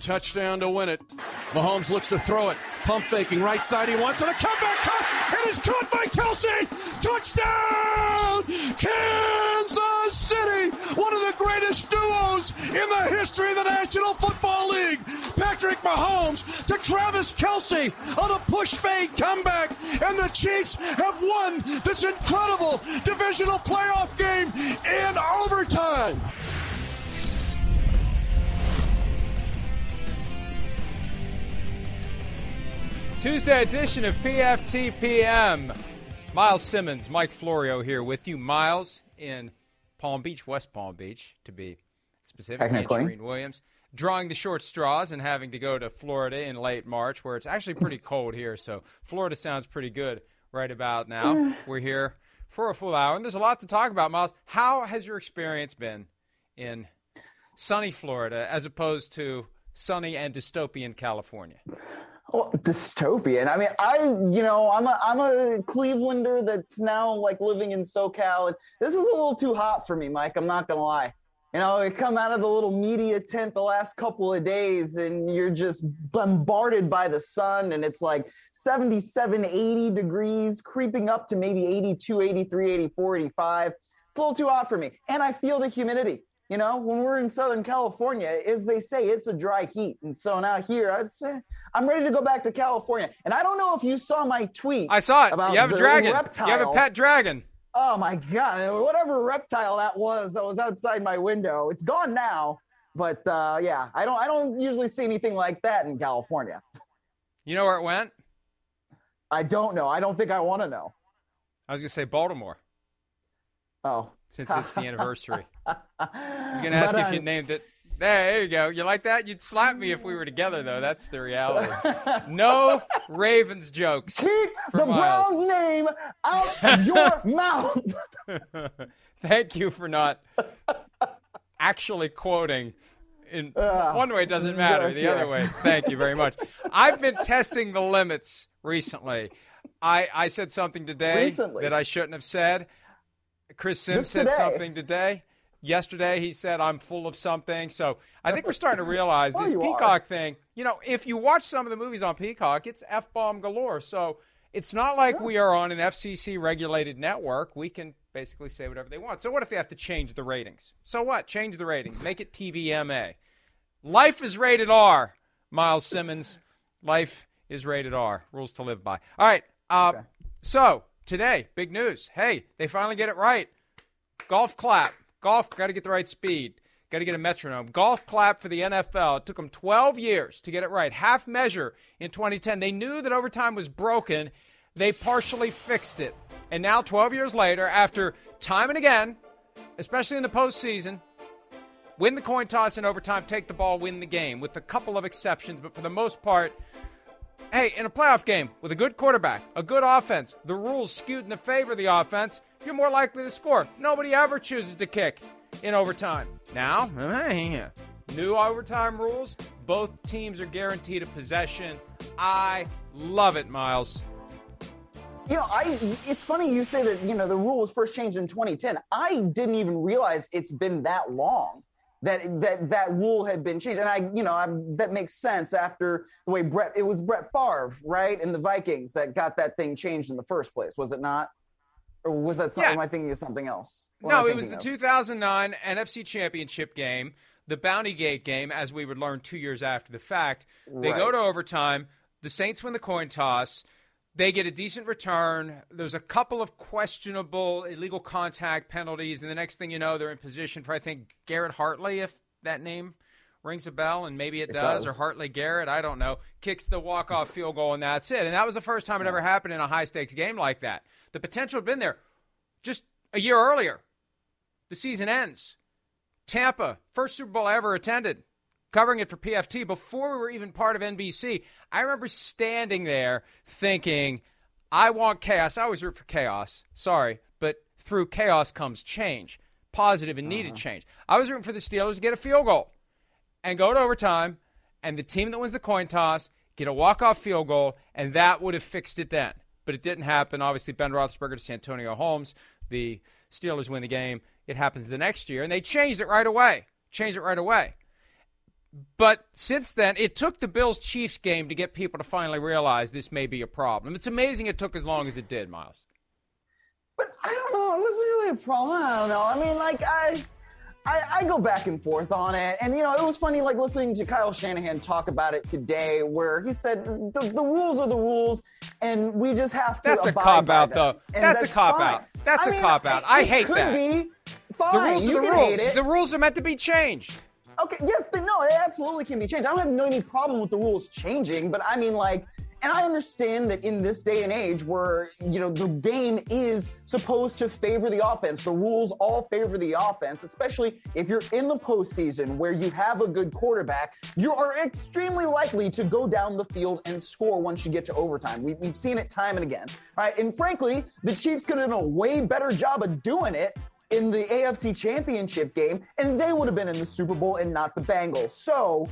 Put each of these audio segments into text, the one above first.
Touchdown to win it. Mahomes looks to throw it. Pump faking right side. He wants it. A comeback cut. It is caught by Kelce. Touchdown! Kansas City. One of the greatest duos in the history of the National Football League. Patrick Mahomes to Travis Kelce on a push fade comeback. And the Chiefs have won this incredible divisional playoff game in overtime. Tuesday edition of PFTPM. Myles Simmons, Mike Florio here with you. Myles in Palm Beach, West Palm Beach, to be specific. Charean Williams drawing the short straws and having to go to Florida in late March, where it's actually pretty cold here. So Florida sounds pretty good right about now. We're here for a full hour, and there's a lot to talk about. Myles, how has your experience been in sunny Florida as opposed to sunny and dystopian California? Well, dystopian. I mean, I, you know, I'm a, I'm a Clevelander that's now like living in SoCal, and this is a little too hot for me, Mike. I'm not gonna lie. You know, I come out of the little media tent the last couple of days, and you're just bombarded by the sun, and it's like 77, 80 degrees, creeping up to maybe 82, 83, 84, 85. It's a little too hot for me, and I feel the humidity you know, when we're in Southern California, as they say, it's a dry heat. And so now here, I'd say I'm ready to go back to California. And I don't know if you saw my tweet. I saw it. you have a dragon. Reptile. You have a pet dragon. Oh my God. Whatever reptile that was that was outside my window, it's gone now. But uh, yeah, I don't I don't usually see anything like that in California. You know where it went? I don't know. I don't think I want to know. I was gonna say Baltimore. Oh, since it's the anniversary. I was going to ask but, if you named it. There, you go. You like that? You'd slap me if we were together, though. That's the reality. No Ravens jokes. Keep the Myles. Browns' name out of your mouth. Thank you for not actually quoting. In uh, one way, it doesn't matter. The other way, thank you very much. I've been testing the limits recently. I, I said something today recently. that I shouldn't have said. Chris Simms Just said today. something today. Yesterday, he said, I'm full of something. So I think we're starting to realize this Peacock are. thing. You know, if you watch some of the movies on Peacock, it's F bomb galore. So it's not like yeah. we are on an FCC regulated network. We can basically say whatever they want. So what if they have to change the ratings? So what? Change the ratings. Make it TVMA. Life is rated R, Myles Simmons. Life is rated R. Rules to live by. All right. Uh, okay. So today, big news. Hey, they finally get it right. Golf clap. Golf got to get the right speed. Got to get a metronome. Golf clap for the NFL. It took them 12 years to get it right. Half measure in 2010. They knew that overtime was broken. They partially fixed it. And now, 12 years later, after time and again, especially in the postseason, win the coin toss in overtime, take the ball, win the game, with a couple of exceptions. But for the most part, Hey, in a playoff game with a good quarterback, a good offense, the rules skewed in the favor of the offense, you're more likely to score. Nobody ever chooses to kick in overtime. Now, new overtime rules, both teams are guaranteed a possession. I love it, Myles. You know, I it's funny you say that, you know, the rule was first changed in 2010. I didn't even realize it's been that long that that that rule had been changed. And I, you know, I, that makes sense after the way Brett. It was Brett Favre, right, in the Vikings that got that thing changed in the first place, was it not? Or was that something? Yeah. Am I thinking of something else? What no, it was the of? 2009 NFC Championship game, the Bounty Gate game, as we would learn two years after the fact. They right. go to overtime. The Saints win the coin toss. They get a decent return. There's a couple of questionable illegal contact penalties, and the next thing you know, they're in position for I think Garrett Hartley, if that name rings a bell, and maybe it, it does, does, or Hartley Garrett, I don't know, kicks the walk-off field goal, and that's it. And that was the first time it ever happened in a high-stakes game like that. The potential had been there just a year earlier. The season ends. Tampa, first Super Bowl I ever attended, covering it for PFT before we were even part of NBC. I remember standing there thinking, I want chaos. I always root for chaos. Sorry, but through chaos comes change, positive and needed uh-huh. change. I was rooting for the Steelers to get a field goal and go to overtime, and the team that wins the coin toss get a walk-off field goal, and that would have fixed it then. But it didn't happen. Obviously, Ben Roethlisberger to Santonio Holmes. The Steelers win the game. It happens the next year, and they changed it right away. Changed it right away. But since then, it took the Bills Chiefs game to get people to finally realize this may be a problem. It's amazing it took as long as it did, Myles. But I don't know. It wasn't really a problem. I don't know. I mean, like, I. I, I, go back and forth on it. And, you know, it was funny, like, listening to Kyle Shanahan talk about it today, where he said the, the rules are the rules, and we just have to. That's a cop out, though. That's, that's, a cop fine. out. That's I a cop out. I hate that. Be fine. The rules you are the rules. The rules are meant to be changed. Okay, yes, they, no, it absolutely can be changed. I don't have no any problem with the rules changing, but I mean, like, and I understand that in this day and age where, you know, the game is supposed to favor the offense, the rules all favor the offense, especially if you're in the postseason where you have a good quarterback, you are extremely likely to go down the field and score once you get to overtime. We, have seen it time and again, right? And frankly, the Chiefs could have done a way better job of doing it in the AFC Championship game, and they would have been in the Super Bowl and not the Bengals. So,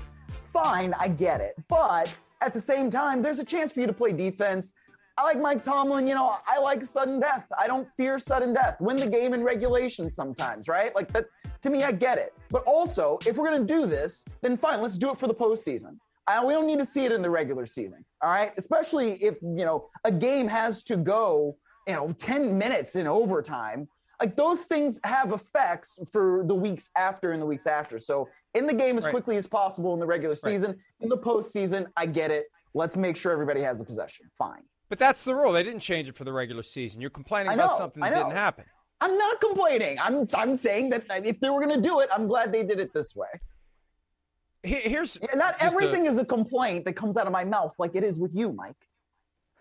fine, I get it. But at the same time, there's a chance for you to play defense. I like Mike Tomlin. You know, I like sudden death. I don't fear sudden death. Win the game in regulation sometimes, right? Like that. To me, I get it. But also, if we're gonna do this, then fine. Let's do it for the postseason. I, we don't need to see it in the regular season. All right. Especially if you know a game has to go, you know, 10 minutes in overtime like those things have effects for the weeks after and the weeks after. So in the game as right. quickly as possible in the regular season. Right. In the postseason, I get it. Let's make sure everybody has a possession. Fine. But that's the rule. They didn't change it for the regular season. You're complaining about something that didn't happen. I'm not complaining. I'm I'm saying that if they were going to do it, I'm glad they did it this way. Here's yeah, not everything a, is a complaint that comes out of my mouth like it is with you, Mike.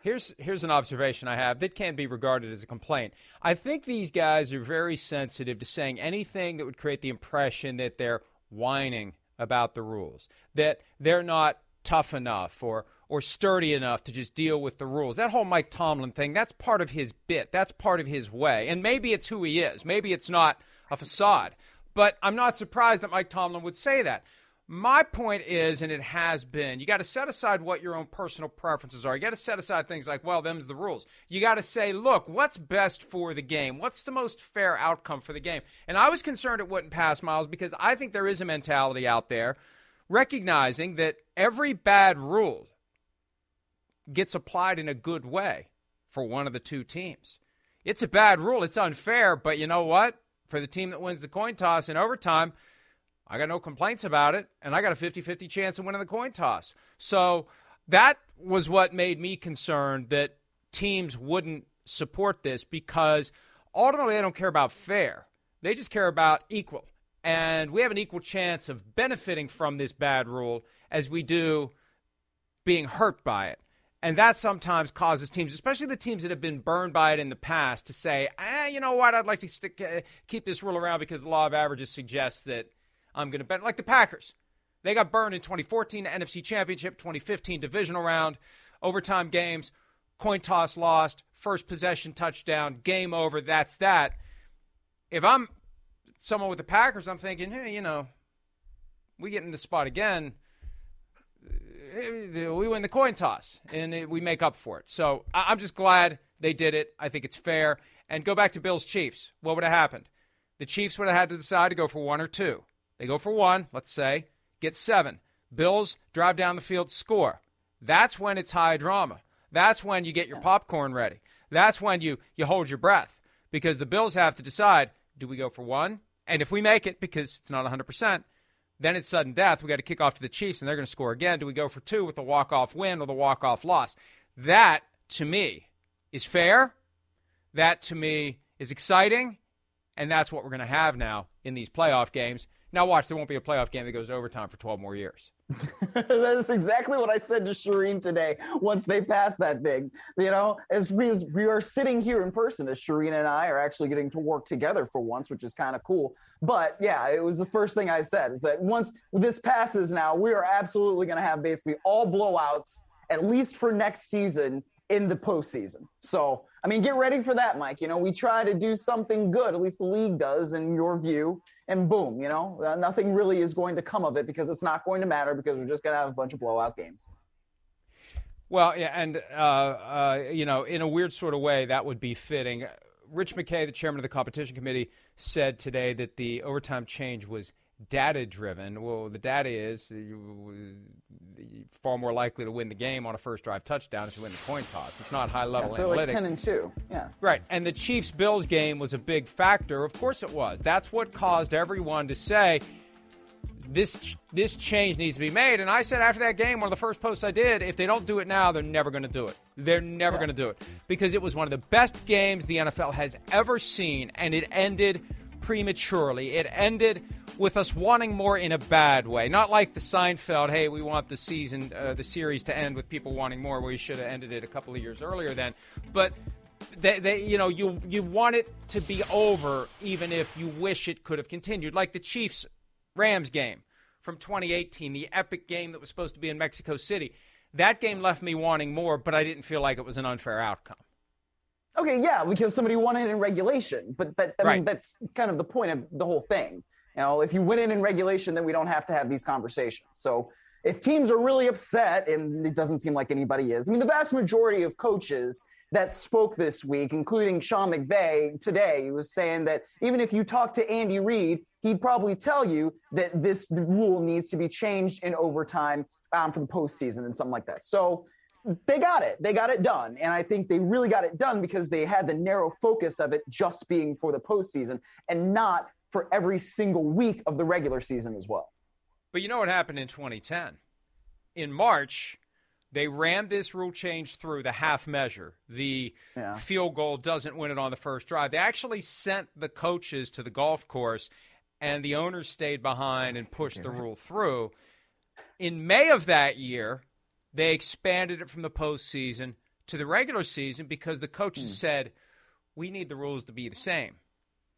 Here's here's an observation I have that can be regarded as a complaint. I think these guys are very sensitive to saying anything that would create the impression that they're whining about the rules, that they're not tough enough or or sturdy enough to just deal with the rules. That whole Mike Tomlin thing, that's part of his bit. That's part of his way. And maybe it's who he is. Maybe it's not a facade. But I'm not surprised that Mike Tomlin would say that. My point is, and it has been, you got to set aside what your own personal preferences are. You got to set aside things like, well, them's the rules. You got to say, look, what's best for the game? What's the most fair outcome for the game? And I was concerned it wouldn't pass, Myles because I think there is a mentality out there recognizing that every bad rule gets applied in a good way for one of the two teams. It's a bad rule. It's unfair, but you know what? For the team that wins the coin toss in overtime – I got no complaints about it, and I got a 50 50 chance of winning the coin toss. So that was what made me concerned that teams wouldn't support this because ultimately they don't care about fair. They just care about equal. And we have an equal chance of benefiting from this bad rule as we do being hurt by it. And that sometimes causes teams, especially the teams that have been burned by it in the past, to say, eh, you know what, I'd like to stick, uh, keep this rule around because the law of averages suggests that I'm going to bet. Like the Packers. They got burned in 2014 NFC Championship, 2015 divisional round, overtime games, coin toss lost, first possession touchdown, game over. That's that. If I'm someone with the Packers, I'm thinking, hey, you know, we get in the spot again. Eh, we win the coin toss and we make up for it. So I'm just glad they did it. I think it's fair. And go back to Bills Chiefs. What would have happened? The Chiefs would have had to decide to go for one or two. They go for one, let's say, get seven. Bills drive down the field, score. That's when it's high drama. That's when you get your popcorn ready. That's when you, you hold your breath because the Bills have to decide do we go for one? And if we make it, because it's not 100%, then it's sudden death. We got to kick off to the Chiefs and they're going to score again. Do we go for two with a walk off win or the walk off loss? That, to me, is fair. That, to me, is exciting. And that's what we're going to have now in these playoff games Now watch, there won't be a playoff game that goes overtime for 12 more years. that is exactly what I said to Charean today once they pass that thing. You know, as we, as we are sitting here in person, as Charean and I are actually getting to work together for once, which is kind of cool. But yeah, it was the first thing I said is that once this passes now, we are absolutely going to have basically all blowouts, at least for next season in the postseason. So, I mean, get ready for that, Mike. You know, we try to do something good, at least the league does, in your view, and boom, you know, uh, nothing really is going to come of it because it's not going to matter because we're just going to have a bunch of blowout games. Well, yeah, and uh, uh, you know, in a weird sort of way, that would be fitting. Rich McKay, the chairman of the competition committee, said today that the overtime change was data driven. Well, the data is you, far more likely to win the game on a first drive touchdown if you win the coin toss. It's not high level yeah, so analytics. like ten and two, yeah. Right, and the Chiefs Bills game was a big factor. Of course, it was. That's what caused everyone to say this this change needs to be made. And I said after that game, one of the first posts I did, if they don't do it now, they're never going to do it. They're never yeah. going to do it because it was one of the best games the NFL has ever seen, and it ended prematurely. It ended with us wanting more in a bad way, not like the Seinfeld. Hey, we want the season, uh, the series to end with people wanting more. We should have ended it a couple of years earlier then, but. They, they, you know, you you want it to be over, even if you wish it could have continued. Like the Chiefs Rams game from 2018, the epic game that was supposed to be in Mexico City. That game left me wanting more, but I didn't feel like it was an unfair outcome. Okay, yeah, because somebody won it in regulation, but that, I right. mean, that's kind of the point of the whole thing. You know, if you win it in regulation, then we don't have to have these conversations. So if teams are really upset, and it doesn't seem like anybody is, I mean, the vast majority of coaches that spoke this week, including Sean McVay today, he was saying that even if you talk to Andy Reid, he'd probably tell you that this rule needs to be changed in overtime um, for the postseason and something like that. So they got it. They got it done. And I think they really got it done because they had the narrow focus of it just being for the postseason and not for every single week of the regular season as well. But you know what happened in 2010? In March, they ran this rule change through the half measure. The yeah. field goal doesn't win it on the first drive. They actually sent the coaches to the golf course, and the owners stayed behind and pushed the rule through. In May of that year, they expanded it from the postseason to the regular season because the coaches mm. said, we need the rules to be the same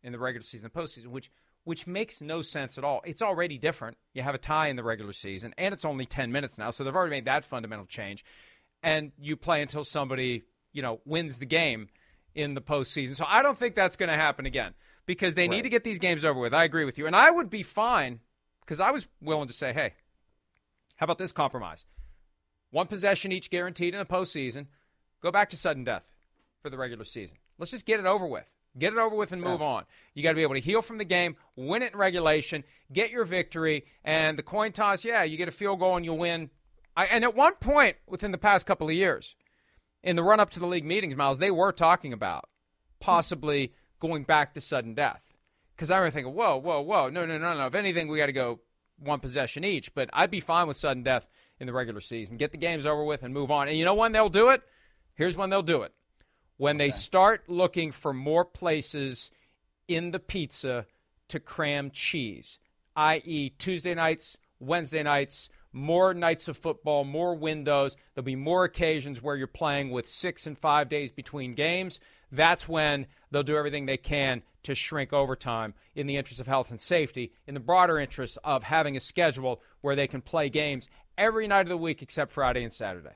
in the regular season and postseason, which which makes no sense at all. It's already different. You have a tie in the regular season, and it's only 10 minutes now, so they've already made that fundamental change. And you play until somebody, you know, wins the game in the postseason. So I don't think that's going to happen again because they right. need to get these games over with. I agree with you. And I would be fine because I was willing to say, hey, how about this compromise? One possession each guaranteed in the postseason. Go back to sudden death for the regular season. Let's just get it over with. Get it over with and move on. You got to be able to heal from the game, win it in regulation, get your victory, and the coin toss. Yeah, you get a field goal and you win. I, and at one point within the past couple of years, in the run up to the league meetings, Myles, they were talking about possibly going back to sudden death. Because I remember thinking, whoa, whoa, whoa, no, no, no, no. If anything, we got to go one possession each. But I'd be fine with sudden death in the regular season. Get the games over with and move on. And you know when they'll do it? Here's when they'll do it when okay. they start looking for more places in the pizza to cram cheese, i.e., Tuesday nights, Wednesday nights, more nights of football, more windows. There'll be more occasions where you're playing with six and five days between games. That's when they'll do everything they can to shrink overtime in the interest of health and safety, in the broader interest of having a schedule where they can play games every night of the week except Friday and Saturday.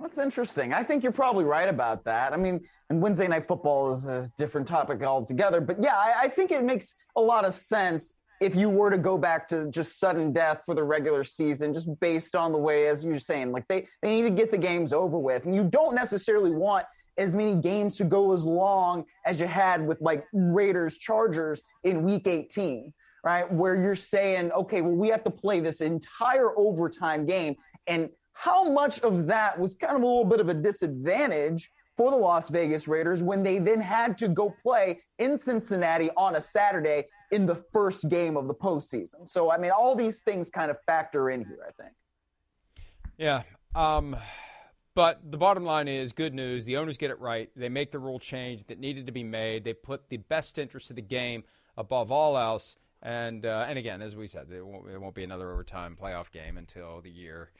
That's interesting. I think you're probably right about that. I mean, and Wednesday night football is a different topic altogether. But yeah, I, I, think it makes a lot of sense if you were to go back to just sudden death for the regular season, just based on the way, as you're saying, like they, they need to get the games over with. And you don't necessarily want as many games to go as long as you had with like Raiders Chargers in week 18, right? Where you're saying, okay, well, we have to play this entire overtime game. And how much of that was kind of a little bit of a disadvantage for the Las Vegas Raiders when they then had to go play in Cincinnati on a Saturday in the first game of the postseason. So, I mean, all these things kind of factor in here, I think. Yeah. Um, but the bottom line is good news. The owners get it right. They make the rule change that needed to be made. They put the best interest of the game above all else. And uh, and again, as we said, there won't, there won't be another overtime playoff game until the year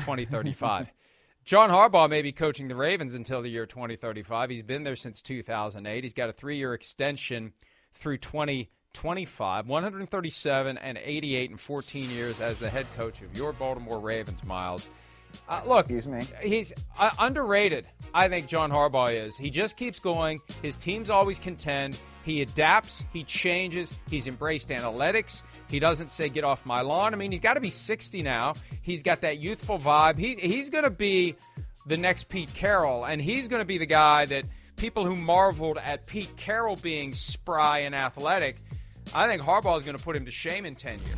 2035. John Harbaugh may be coaching the Ravens until the year 2035. He's been there since 2008. He's got a three year extension through 2025, 137 and 88 and 14 years as the head coach of your Baltimore Ravens, Myles. Uh, look, Excuse me. he's uh, underrated. I think John Harbaugh is. He just keeps going. His teams always contend. He adapts. He changes. He's embraced analytics. He doesn't say "get off my lawn." I mean, he's got to be 60 now. He's got that youthful vibe. He he's going to be the next Pete Carroll, and he's going to be the guy that people who marveled at Pete Carroll being spry and athletic. I think Harbaugh is going to put him to shame in 10 years.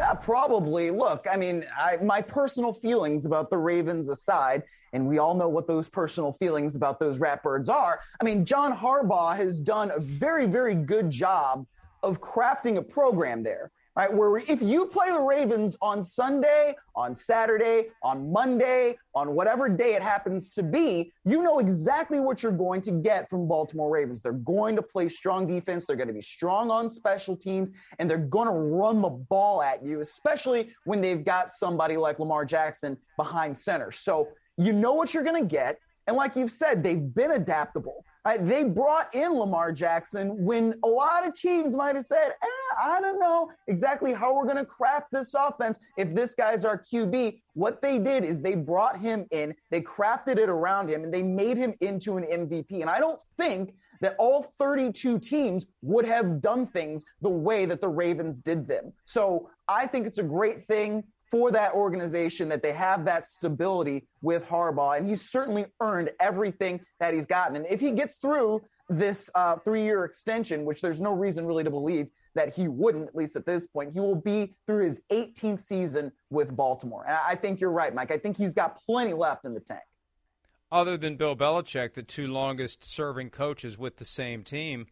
Yeah, probably. Look, I mean, I, my personal feelings about the Ravens aside, and we all know what those personal feelings about those Ratbirds are. I mean, John Harbaugh has done a very, very good job of crafting a program there right? Where if you play the Ravens on Sunday, on Saturday, on Monday, on whatever day it happens to be, you know exactly what you're going to get from Baltimore Ravens. They're going to play strong defense, they're going to be strong on special teams, and they're going to run the ball at you, especially when they've got somebody like Lamar Jackson behind center. So you know what you're going to get. And like you've said, they've been adaptable. Right? They brought in Lamar Jackson when a lot of teams might have said, eh, I don't know exactly how we're going to craft this offense if this guy's our QB. What they did is they brought him in, they crafted it around him, and they made him into an MVP. And I don't think that all 32 teams would have done things the way that the Ravens did them. So I think it's a great thing for that organization that they have that stability with Harbaugh. And he's certainly earned everything that he's gotten. And if he gets through this uh, three year extension, which there's no reason really to believe that he wouldn't, at least at this point, he will be through his 18th season with Baltimore. And I think you're right, Mike. I think he's got plenty left in the tank. Other than Bill Belichick, the two longest serving coaches with the same team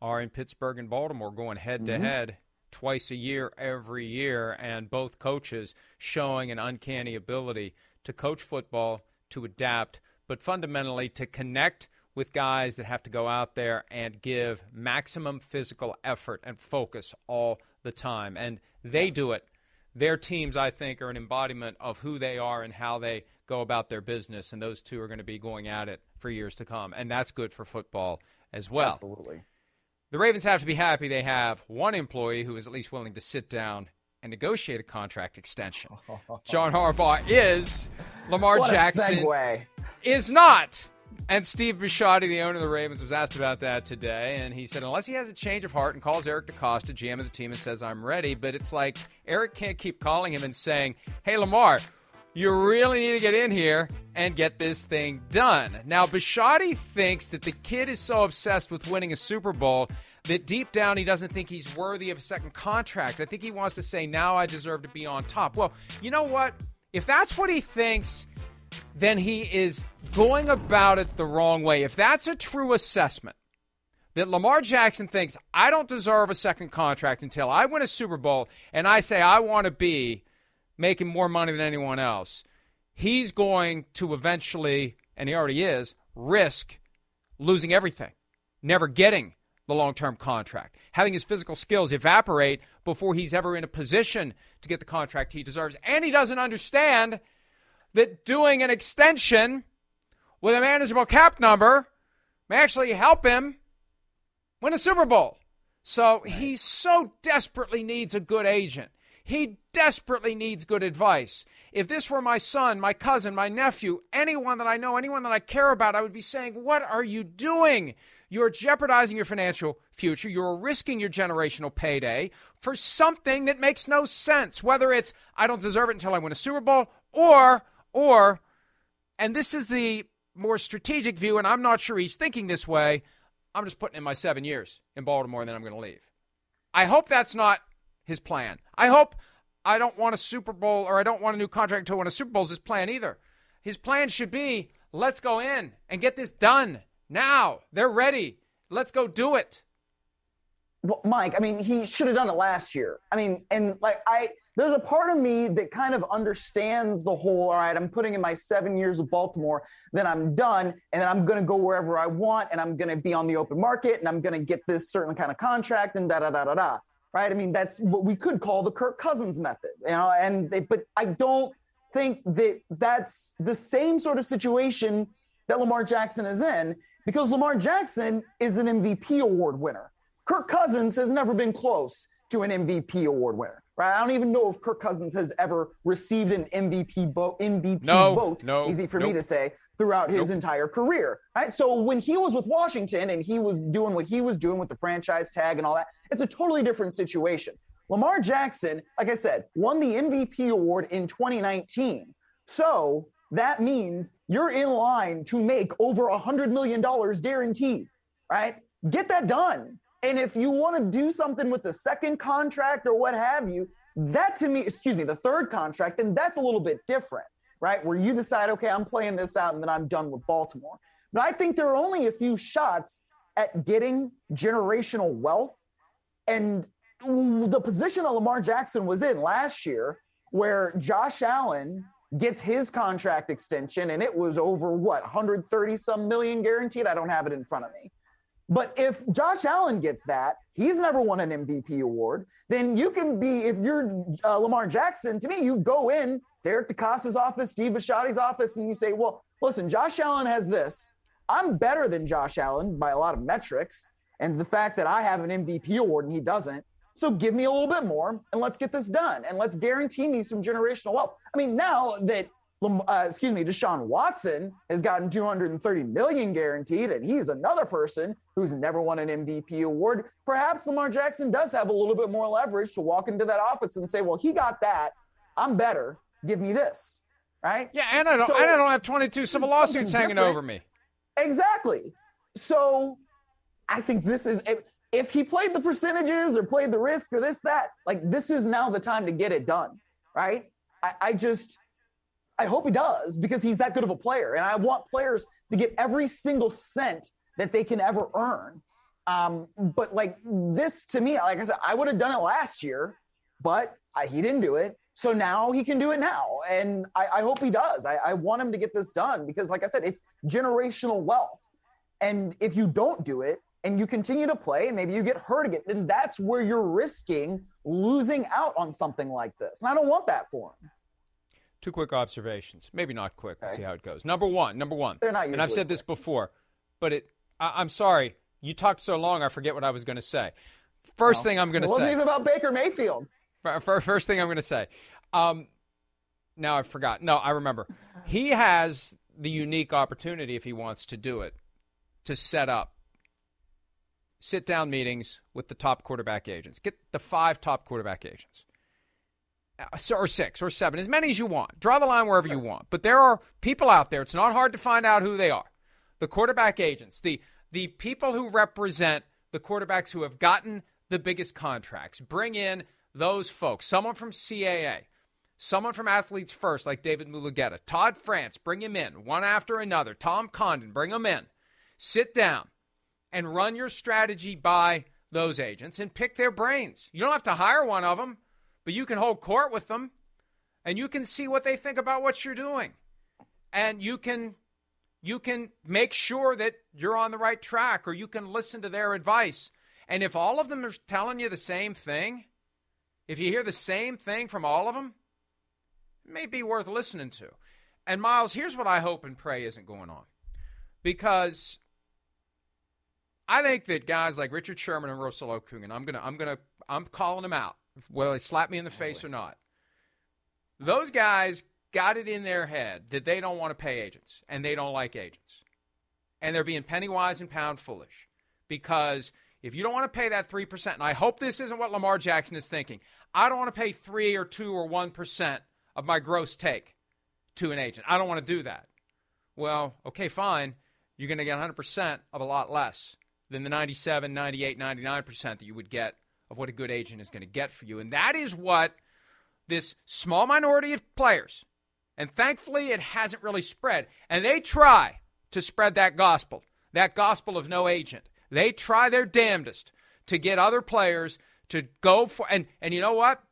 are in Pittsburgh and Baltimore, going head to head twice a year, every year, and both coaches showing an uncanny ability to coach football, to adapt, but fundamentally to connect with guys that have to go out there and give maximum physical effort and focus all the time. And they do it. Their teams, I think, are an embodiment of who they are and how they go about their business. And those two are going to be going at it for years to come. And that's good for football as well. Absolutely. The Ravens have to be happy they have one employee who is at least willing to sit down and negotiate a contract extension. John Harbaugh is. Lamar Jackson is not. And Steve Bisciotti, the owner of the Ravens, was asked about that today, and he said, unless he has a change of heart and calls Eric DeCosta, GM of the team, and says, I'm ready, but it's like Eric can't keep calling him and saying, Hey, Lamar, you really need to get in here and get this thing done. Now, Bisciotti thinks that the kid is so obsessed with winning a Super Bowl that deep down he doesn't think he's worthy of a second contract. I think he wants to say, now I deserve to be on top. Well, you know what? If that's what he thinks, then he is going about it the wrong way. If that's a true assessment, that Lamar Jackson thinks, I don't deserve a second contract until I win a Super Bowl and I say I want to be making more money than anyone else, he's going to eventually, and he already is, risk losing everything, never getting the long term contract, having his physical skills evaporate before he's ever in a position to get the contract he deserves. And he doesn't understand that doing an extension with a manageable cap number may actually help him win a Super Bowl. So he so desperately needs a good agent. He desperately needs good advice. If this were my son, my cousin, my nephew, anyone that I know, anyone that I care about, I would be saying, What are you doing? You're jeopardizing your financial future. You're risking your generational payday for something that makes no sense. Whether it's, I don't deserve it until I win a Super Bowl, or, or, and this is the more strategic view, and I'm not sure he's thinking this way. I'm just putting in my seven years in Baltimore and then I'm going to leave. I hope that's not his plan. I hope I don't want a Super Bowl or I don't want a new contract until I win a Super Bowl is his plan either. His plan should be let's go in and get this done now. They're ready. Let's go do it. Well, Mike, I mean, he should have done it last year. I mean, and like I, there's a part of me that kind of understands the whole. All right, I'm putting in my seven years of Baltimore, then I'm done, and then I'm going to go wherever I want, and I'm going to be on the open market, and I'm going to get this certain kind of contract, and da da da da da. Right? I mean, that's what we could call the Kirk Cousins method, you know. And they, but I don't think that that's the same sort of situation that Lamar Jackson is in because Lamar Jackson is an MVP award winner. Kirk Cousins has never been close to an MVP award winner. Right? I don't even know if Kirk Cousins has ever received an MVP vote. MVP no, vote. No, easy for nope. me to say throughout his Nope. entire career. Right? So when he was with Washington and he was doing what he was doing with the franchise tag and all that, it's a totally different situation. Lamar Jackson, like I said, won the MVP award in 2019. So that means you're in line to make over a $100 million guaranteed, right? Get that done. And if you want to do something with the second contract or what have you, that to me, excuse me, the third contract, then that's a little bit different, right? Where you decide, okay, I'm playing this out and then I'm done with Baltimore. But I think there are only a few shots at getting generational wealth. And the position that Lamar Jackson was in last year, where Josh Allen gets his contract extension and it was over what 130 some million guaranteed. I don't have it in front of me. But if Josh Allen gets that, he's never won an MVP award. Then you can be, if you're uh, Lamar Jackson, to me, you go in Derek DeCosta's office, Steve Bisciotti's office, and you say, well, listen, Josh Allen has this. I'm better than Josh Allen by a lot of metrics. And the fact that I have an MVP award and he doesn't. So give me a little bit more and let's get this done. And let's guarantee me some generational wealth. I mean, now that uh, excuse me, Deshaun Watson has gotten 230 million guaranteed, and he's another person who's never won an MVP award. Perhaps Lamar Jackson does have a little bit more leverage to walk into that office and say, "Well, he got that. I'm better. Give me this." Right? Yeah, and I don't. So- and I don't have 22 civil lawsuits hanging different. over me. Exactly. So I think this is if, if he played the percentages or played the risk or this, that, like this is now the time to get it done. Right. I, I just I hope he does because he's that good of a player. And I want players to get every single cent that they can ever earn. Um, but like this to me, like I said, I would have done it last year, but I, he didn't do it. So now he can do it now. And I, I hope he does. I, I want him to get this done because, like I said, it's generational wealth. And if you don't do it and you continue to play and maybe you get hurt again, then that's where you're risking losing out on something like this. And I don't want that for him. Two quick observations. Maybe not quick. We'll Okay. see how it goes. Number one. Number one. They're not And I've said this before, but it. I, I'm sorry. You talked so long, I forget what I was going to say. First thing I'm going It to wasn't even about Baker Mayfield. Fir- fir- First thing I'm going to say. Um, now I forgot. No, I remember. He has the unique opportunity, if he wants to do it, to set up sit down meetings with the top quarterback agents. Get the five top quarterback agents. Or six or seven, as many as you want. Draw the line wherever you want. But there are people out there. It's not hard to find out who they are. The quarterback agents, the the people who represent the quarterbacks who have gotten the biggest contracts. Bring in those folks. Someone from CAA, someone from Athletes First, like David Mulugeta, Todd France, bring him in one after another. Tom Condon, bring him in. Sit down and run your strategy by those agents and pick their brains. You don't have to hire one of them, but you can hold court with them and you can see what they think about what you're doing. And you can you can make sure that you're on the right track or you can listen to their advice. And if all of them are telling you the same thing, if you hear the same thing from all of them, it may be worth listening to. And Myles, here's what I hope and pray isn't going on. Because I think that guys like Richard Sherman and Russell Okung, and I'm gonna I'm gonna I'm calling them out, whether they slap me in the face or not. Those guys got it in their head that they don't want to pay agents and they don't like agents. And they're being penny wise and pound foolish. Because if you don't want to pay that 3%, and I hope this isn't what Lamar Jackson is thinking, I don't want to pay 3 or 2 or 1% of my gross take to an agent. I don't want to do that. Well, okay, fine. You're going to get 100% of a lot less than the 97, 98, 99% that you would get of what a good agent is going to get for you. And that is what this small minority of players, and thankfully it hasn't really spread, and they try to spread that gospel, that gospel of no agent. They try their damnedest to get other players to go for and and you know what?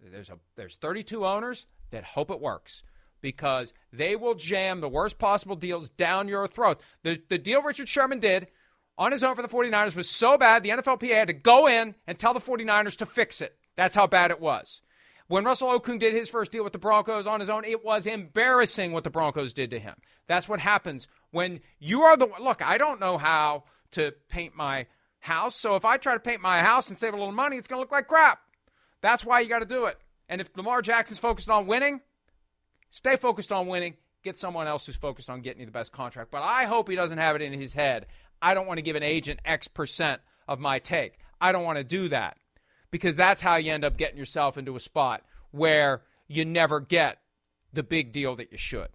There's a there's 32 owners that hope it works because they will jam the worst possible deals down your throat. The the deal Richard Sherman did on his own for the 49ers was so bad, the NFLPA had to go in and tell the 49ers to fix it. That's how bad it was. When Russell Okung did his first deal with the Broncos on his own, it was embarrassing what the Broncos did to him. That's what happens when you are the look. I don't know how to paint my house, so if I try to paint my house and save a little money, it's going to look like crap. That's why you got to do it. And if Lamar Jackson's focused on winning, stay focused on winning. Get someone else who's focused on getting you the best contract. But I hope he doesn't have it in his head. I don't want to give an agent X percent of my take. I don't want to do that because that's how you end up getting yourself into a spot where you never get the big deal that you should.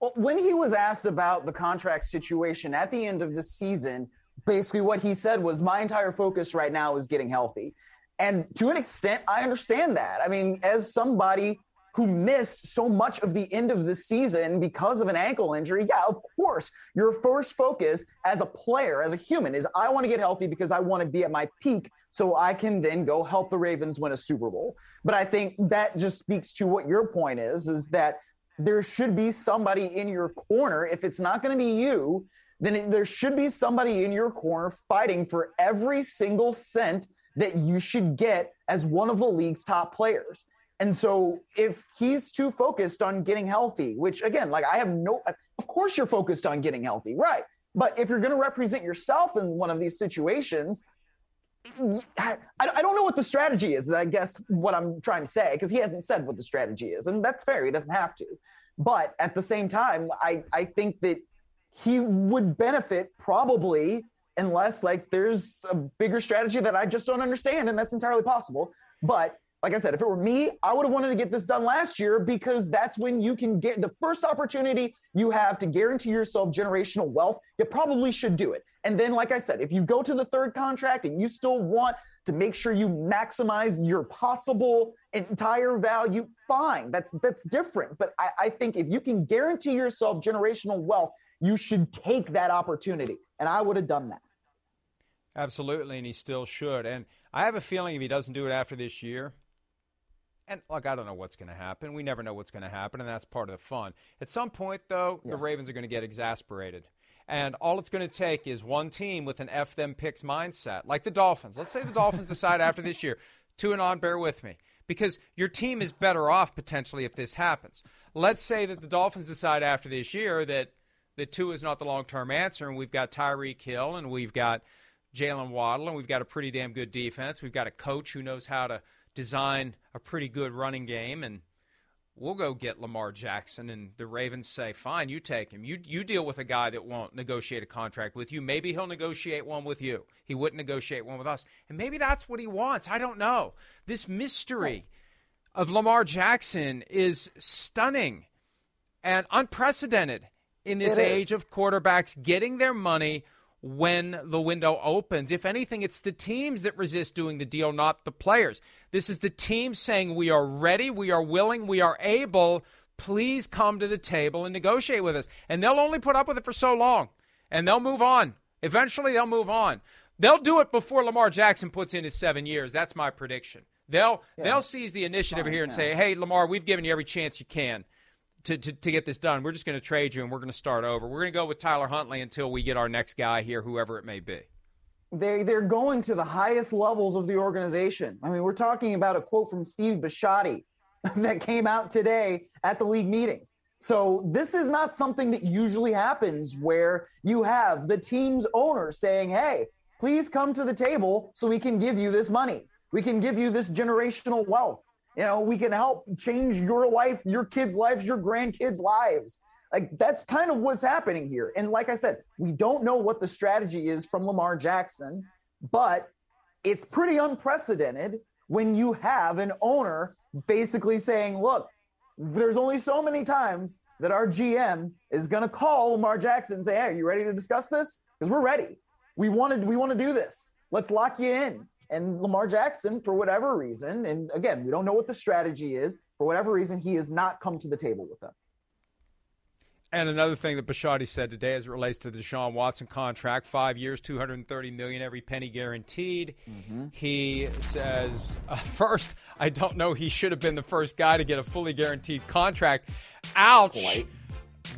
Well, when he was asked about the contract situation at the end of the season, basically what he said was, My entire focus right now is getting healthy. And to an extent, I understand that. I mean, as somebody who missed so much of the end of the season because of an ankle injury, yeah, of course, your first focus as a player, as a human, is I want to get healthy because I want to be at my peak so I can then go help the Ravens win a Super Bowl. But I think that just speaks to what your point is, is that there should be somebody in your corner. If it's not going to be you, then it, there should be somebody in your corner fighting for every single cent that you should get as one of the league's top players. And so if he's too focused on getting healthy, which again, like I have no, of course you're focused on getting healthy, right? But if you're going to represent yourself in one of these situations, I, I don't know what the strategy is, I guess what I'm trying to say, because he hasn't said what the strategy is. And that's fair. He doesn't have to. But at the same time, I, I think that he would benefit probably unless like there's a bigger strategy that I just don't understand. And that's entirely possible. But like I said, if it were me, I would have wanted to get this done last year because that's when you can get the first opportunity you have to guarantee yourself generational wealth. You probably should do it. And then, like I said, if you go to the third contract and you still want to make sure you maximize your possible entire value, fine. That's that's different. But I, I think if you can guarantee yourself generational wealth, you should take that opportunity. And I would have done that. Absolutely, and he still should. And I have a feeling if he doesn't do it after this year, and look, I don't know what's going to happen. We never know what's going to happen, and that's part of the fun. At some point, though, yes. the Ravens are going to get exasperated. And all it's going to take is one team with an F them picks mindset, like the Dolphins. Let's say the Dolphins decide after this year, two and on, bear with me, because your team is better off potentially if this happens. Let's say that the Dolphins decide after this year that that Tua is not the long term answer, and we've got Tyreek Hill and we've got Jaylen Waddle, and we've got a pretty damn good defense. We've got a coach who knows how to design a pretty good running game and we'll go get Lamar Jackson and the Ravens say, "Fine, you take him. You you deal with a guy that won't negotiate a contract with you. Maybe he'll negotiate one with you. He wouldn't negotiate one with us. And maybe that's what he wants. I don't know. This mystery of Lamar Jackson is stunning and unprecedented in this age of quarterbacks getting their money when the window opens. If anything, it's the teams that resist doing the deal, not the players. This is the team saying, We are ready, we are willing, we are able. Please come to the table and negotiate with us. And they'll only put up with it for so long, and they'll move on. Eventually, they'll move on. They'll do it before Lamar Jackson puts in his seven years. That's my prediction. They'll yeah. they'll seize the initiative Fine, here and yeah. say, "Hey, Lamar, we've given you every chance you can to, to, to get this done. We're just going to trade you and we're going to start over. We're going to go with Tyler Huntley until we get our next guy here, whoever it may be. They, they're going to the highest levels of the organization. I mean, we're talking about a quote from Steve Bisciotti that came out today at the league meetings. So this is not something that usually happens where you have the team's owner saying, hey, please come to the table so we can give you this money. We can give you this generational wealth. You know, we can help change your life, your kids' lives, your grandkids' lives. Like that's kind of what's happening here. And like I said, we don't know what the strategy is from Lamar Jackson, but it's pretty unprecedented when you have an owner basically saying, look, there's only so many times that our GM is going to call Lamar Jackson and say, "Hey, are you ready to discuss this? Because we're ready. We wanted we want to do this. Let's lock you in." And Lamar Jackson, for whatever reason, and again, we don't know what the strategy is, for whatever reason, he has not come to the table with them. And another thing that Bisciotti said today as it relates to the Deshaun Watson contract, five years, 230 million, every penny guaranteed. Mm-hmm. He says, uh, first, I don't know he should have been the first guy to get a fully guaranteed contract. Ouch.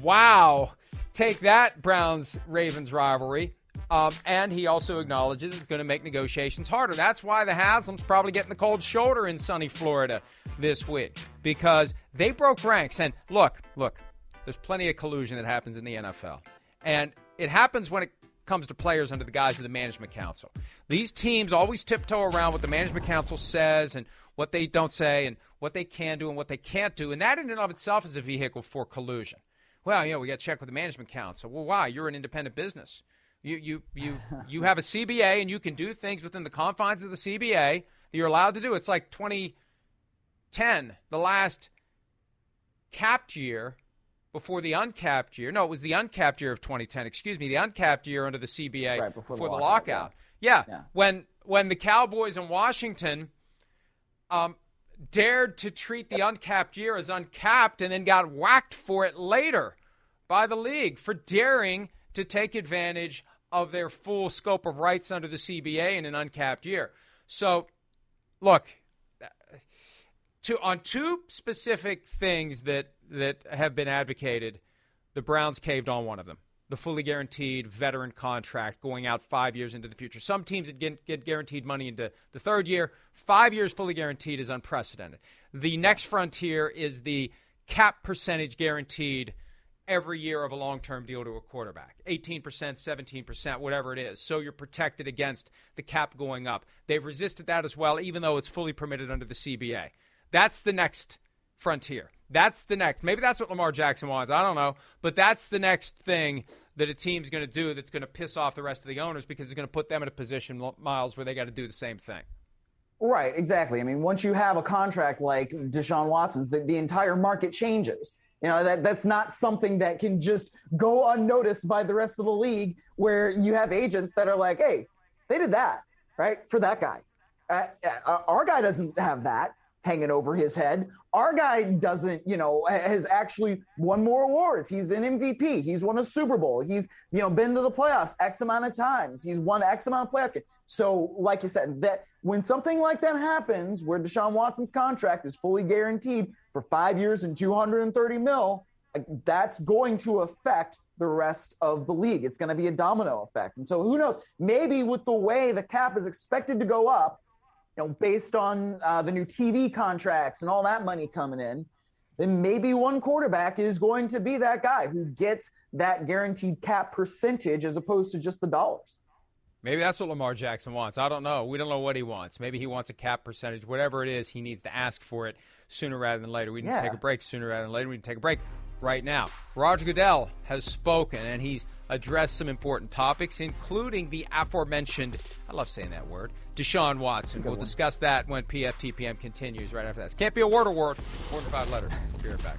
Wow. Take that, Browns Ravens rivalry. Um, and he also acknowledges it's going to make negotiations harder. That's why the Haslams probably getting the cold shoulder in sunny Florida this week because they broke ranks. And look, look, there's plenty of collusion that happens in the NFL. And it happens when it comes to players under the guise of the management council. These teams always tiptoe around what the management council says and what they don't say and what they can do and what they can't do. And that in and of itself is a vehicle for collusion. Well, you know, we got to check with the management council. Well, why? You're an independent business. You you you you have a CBA and you can do things within the confines of the CBA that you're allowed to do. It's like 2010, the last capped year before the uncapped year. No, it was the uncapped year of 2010. Excuse me, the uncapped year under the CBA right, before, before the, lockout. Yeah. Yeah. when when the Cowboys in Washington um, dared to treat the uncapped year as uncapped and then got whacked for it later by the league for daring to take advantage of their full scope of rights under the CBA in an uncapped year. So, look, to on two specific things that that have been advocated, the Browns caved on one of them. The fully guaranteed veteran contract going out five years into the future. Some teams get, get guaranteed money into the third year. Five years fully guaranteed is unprecedented. The next frontier is the cap percentage guaranteed every year of a long term deal to a quarterback 18%, 17%, whatever it is. So you're protected against the cap going up. They've resisted that as well, even though it's fully permitted under the CBA. That's the next frontier. That's the next. Maybe that's what Lamar Jackson wants. I don't know. But that's the next thing that a team's going to do that's going to piss off the rest of the owners because it's going to put them in a position, Myles, where they got to do the same thing. Right, exactly. I mean, once you have a contract like Deshaun Watson's, the, the entire market changes. You know, that, that's not something that can just go unnoticed by the rest of the league where you have agents that are like, hey, they did that, right? For that guy. Uh, uh, our guy doesn't have that hanging over his head. Our guy doesn't, you know, has actually won more awards. He's an MVP. He's won a Super Bowl. He's, you know, been to the playoffs X amount of times. He's won X amount of playoff games. So, like you said, that when something like that happens, where Deshaun Watson's contract is fully guaranteed for five years and 230 mil, uh, that's going to affect the rest of the league. It's going to be a domino effect. And so, who knows? Maybe with the way the cap is expected to go up, you know, based on uh, the new TV contracts and all that money coming in, then maybe one quarterback is going to be that guy who gets that guaranteed cap percentage as opposed to just the dollars. Maybe that's what Lamar Jackson wants. I don't know. We don't know what he wants. Maybe he wants a cap percentage. Whatever it is, he needs to ask for it sooner rather than later. We need Yeah. to take a break sooner rather than later. We need to take a break right now. Roger Goodell has spoken and he's addressed some important topics, including the aforementioned, I love saying that word, Deshaun Watson. We'll discuss that when PFTPM continues right after this. Can't be a word or word, to five letters. We'll be right back.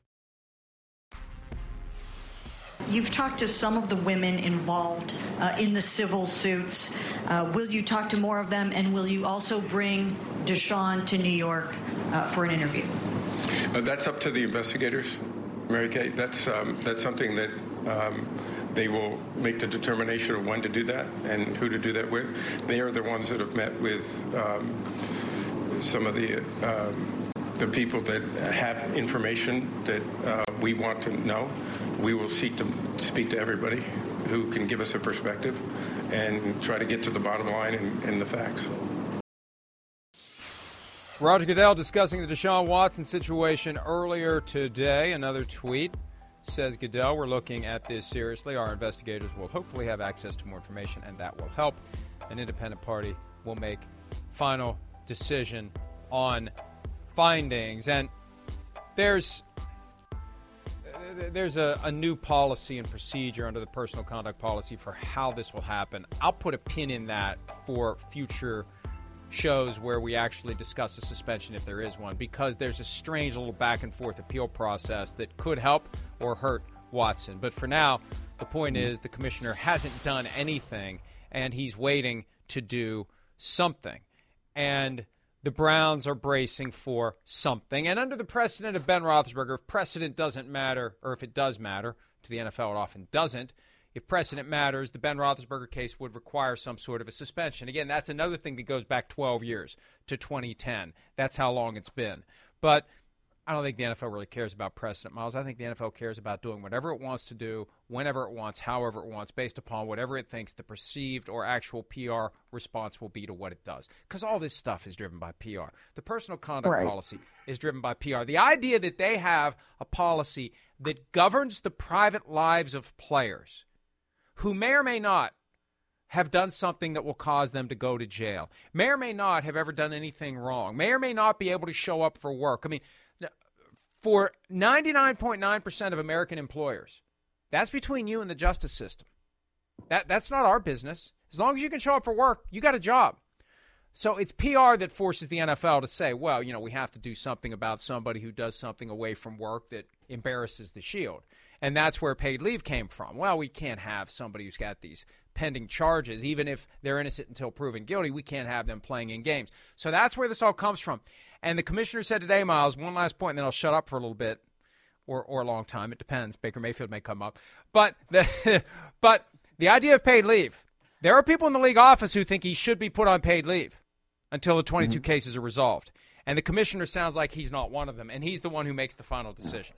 You've talked to some of the women involved uh, in the civil suits. Uh, will you talk to more of them, and will you also bring Deshaun to New York uh, for an interview? Uh, that's up to the investigators, Mary Kay. That's um, that's something that um, they will make the determination of when to do that and who to do that with. They are the ones that have met with um, some of the um, the people that have information that uh, we want to know. We will seek to speak to everybody who can give us a perspective and try to get to the bottom line and, and the facts. Roger Goodell discussing the Deshaun Watson situation earlier today. Another tweet says Goodell, we're looking at this seriously. Our investigators will hopefully have access to more information, and that will help. An independent party will make final decision on findings. And there's there's a, a new policy and procedure under the personal conduct policy for how this will happen. I'll put a pin in that for future shows where we actually discuss a suspension if there is one, because there's a strange little back and forth appeal process that could help or hurt Watson. But for now, the point is the commissioner hasn't done anything, and he's waiting to do something. And the Browns are bracing for something. And under the precedent of Ben Roethlisberger, if precedent doesn't matter, or if it does matter, to the NFL it often doesn't, if precedent matters, the Ben Roethlisberger case would require some sort of a suspension. Again, that's another thing that goes back 12 years to 2010. That's how long it's been. But I don't think the NFL really cares about precedent, Myles. I think the NFL cares about doing whatever it wants to do, whenever it wants, however it wants, based upon whatever it thinks the perceived or actual PR response will be to what it does. Because all this stuff is driven by PR. The personal conduct right. policy is driven by PR. The idea that they have a policy that governs the private lives of players who may or may not have done something that will cause them to go to jail, may or may not have ever done anything wrong, may or may not be able to show up for work. I mean, for 99.9% of American employers, that's between you and the justice system. That, that's not our business. As long as you can show up for work, you got a job. So it's PR that forces the NFL to say, well, you know, we have to do something about somebody who does something away from work that embarrasses the shield. And that's where paid leave came from. Well, we can't have somebody who's got these pending charges, even if they're innocent until proven guilty. We can't have them playing in games. So that's where this all comes from. And the commissioner said today, Myles, one last point, and then I'll shut up for a little bit or, or a long time. It depends. Baker Mayfield may come up. But the, but the idea of paid leave, there are people in the league office who think he should be put on paid leave until the 22 mm-hmm. cases are resolved. And the commissioner sounds like he's not one of them, and he's the one who makes the final decision.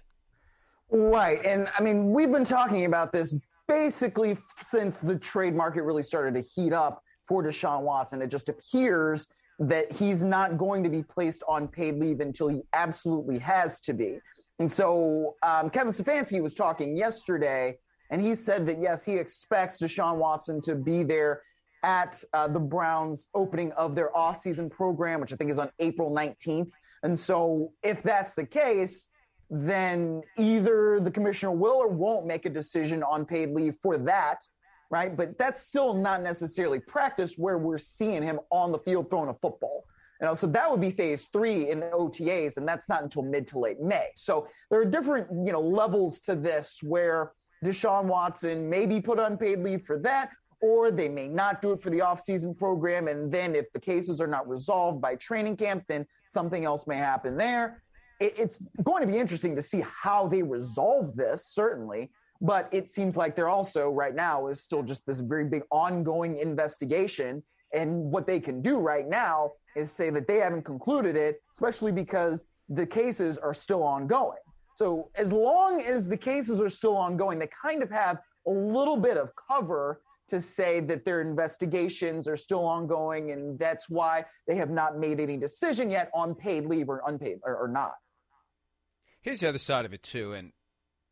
Right. And I mean, we've been talking about this basically since the trade market really started to heat up for Deshaun Watson. It just appears that he's not going to be placed on paid leave until he absolutely has to be. And so um, Kevin Stefanski was talking yesterday, and he said that yes, he expects Deshaun Watson to be there at uh, the Browns' opening of their off-season program, which I think is on April 19th. And so, if that's the case, then either the commissioner will or won't make a decision on paid leave for that, right? But that's still not necessarily practice where we're seeing him on the field throwing a football. You know, so that would be phase three in the OTAs, and that's not until mid to late May. So there are different, you know, levels to this where Deshaun Watson may be put on paid leave for that, or they may not do it for the offseason program. And then if the cases are not resolved by training camp, then something else may happen there it's going to be interesting to see how they resolve this, certainly. But it seems like they're also right now is still just this very big ongoing investigation. And what they can do right now is say that they haven't concluded it, especially because the cases are still ongoing. So as long as the cases are still ongoing, they kind of have a little bit of cover to say that their investigations are still ongoing and that's why they have not made any decision yet on paid leave or unpaid or, or not. Here's the other side of it, too. And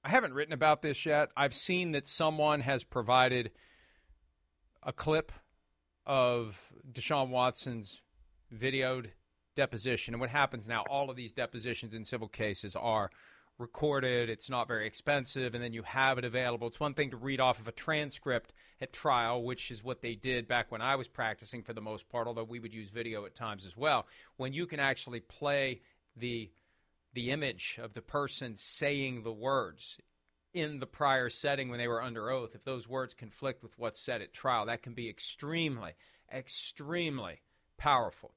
I haven't written about this yet. I've seen that someone has provided a clip of Deshaun Watson's videoed deposition. And what happens now, all of these depositions in civil cases are recorded, it's not very expensive, and then you have it available. It's one thing to read off of a transcript at trial, which is what they did back when I was practicing for the most part, although we would use video at times as well. When you can actually play the the image of the person saying the words in the prior setting when they were under oath, if those words conflict with what's said at trial, that can be extremely, extremely powerful.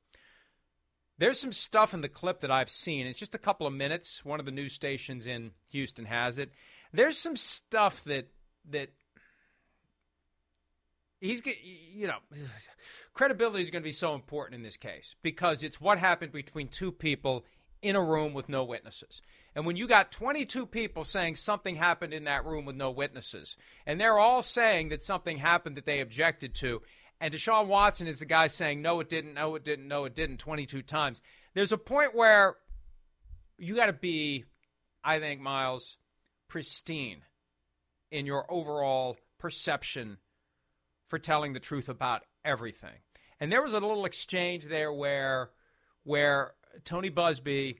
There's some stuff in the clip that I've seen. It's just a couple of minutes. One of the news stations in Houston has it. There's some stuff that that he's you know credibility is going to be so important in this case because it's what happened between two people in a room with no witnesses. And when you got 22 people saying something happened in that room with no witnesses, and they're all saying that something happened that they objected to, and Deshaun Watson is the guy saying, no, it didn't, no, it didn't, no, it didn't, 22 times, there's a point where you got to be, I think, Myles, pristine in your overall perception for telling the truth about everything. And there was a little exchange there where where Tony Buzbee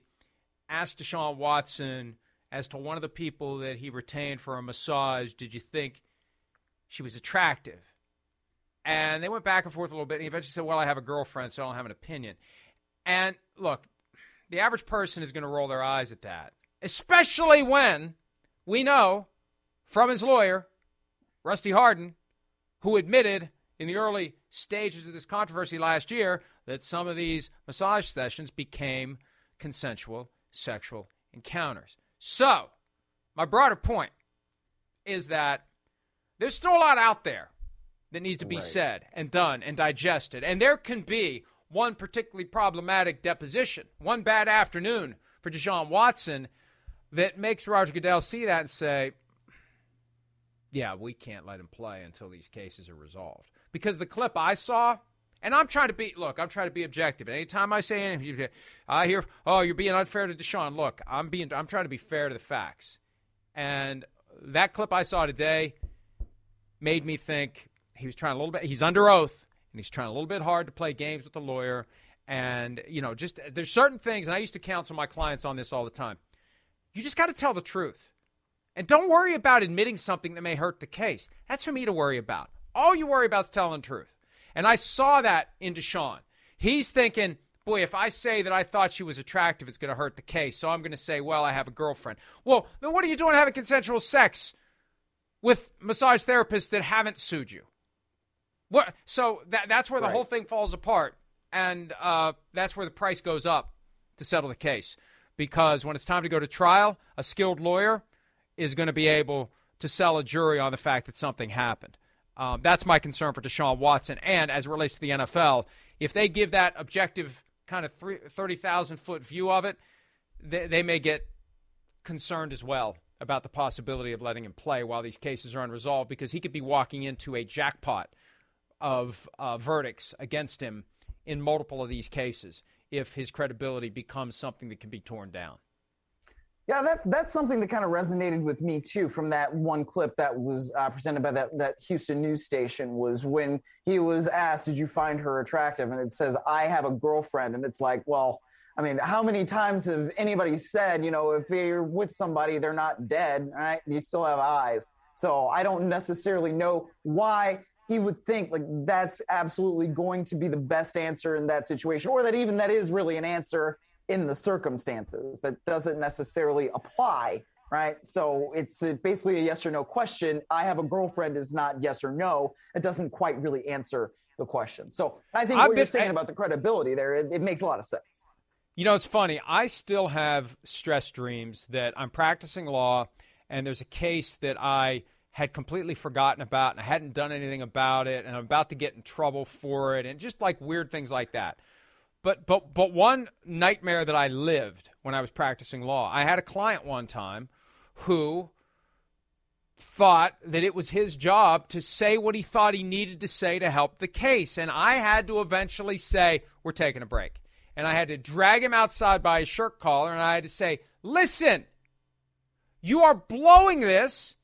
asked Deshaun Watson as to one of the people that he retained for a massage, did you think she was attractive? And they went back and forth a little bit. And he eventually said, Well, I have a girlfriend, so I don't have an opinion. And look, the average person is going to roll their eyes at that, especially when we know from his lawyer, Rusty Hardin, who admitted in the early stages of this controversy last year that some of these massage sessions became consensual sexual encounters. So, my broader point is that there's still a lot out there that needs to be right. said and done and digested. And there can be one particularly problematic deposition, one bad afternoon for Deshaun Watson that makes Roger Goodell see that and say, yeah, we can't let him play until these cases are resolved. Because the clip I saw, and I'm trying to be, look, I'm trying to be objective. anytime I say anything, I hear, oh, you're being unfair to Deshaun. Look, I'm being, I'm trying to be fair to the facts. And that clip I saw today made me think he was trying a little bit, he's under oath, and he's trying a little bit hard to play games with the lawyer. And, you know, just there's certain things, and I used to counsel my clients on this all the time. You just got to tell the truth. And don't worry about admitting something that may hurt the case. That's for me to worry about. All you worry about is telling the truth. And I saw that in Deshaun. He's thinking, boy, if I say that I thought she was attractive, it's going to hurt the case. So I'm going to say, well, I have a girlfriend. Well, then what are you doing having consensual sex with massage therapists that haven't sued you? What? So that, that's where the right. whole thing falls apart. And uh, that's where the price goes up to settle the case. Because when it's time to go to trial, a skilled lawyer is going to be able to sell a jury on the fact that something happened. Um, that's my concern for Deshaun Watson. And as it relates to the NFL, if they give that objective kind of 30,000 foot view of it, they, they, may get concerned as well about the possibility of letting him play while these cases are unresolved because he could be walking into a jackpot of uh, verdicts against him in multiple of these cases if his credibility becomes something that can be torn down. Yeah, that's that's something that kind of resonated with me too from that one clip that was uh, presented by that that Houston news station was when he was asked, "Did you find her attractive?" And it says, "I have a girlfriend," and it's like, well, I mean, how many times have anybody said, you know, if they're with somebody, they're not dead, right? You still have eyes. So I don't necessarily know why he would think like that's absolutely going to be the best answer in that situation, or that even that is really an answer in the circumstances that doesn't necessarily apply right? So it's uh, basically a yes or no question. I have a girlfriend is not yes or no. It doesn't quite really answer the question. So i think I've what you're saying I, about the credibility there it, it makes a lot of sense. You know it's funny. I still have stress dreams that i'm practicing law and there's a case that i had completely forgotten about and i hadn't done anything about it and i'm about to get in trouble for it and just like weird things like that but but but one nightmare that I lived when I was practicing law, I had a client one time who thought that it was his job to say what he thought he needed to say to help the case. And I had to eventually say, We're taking a break. And I had to drag him outside by his shirt collar and I had to say, Listen, you are blowing this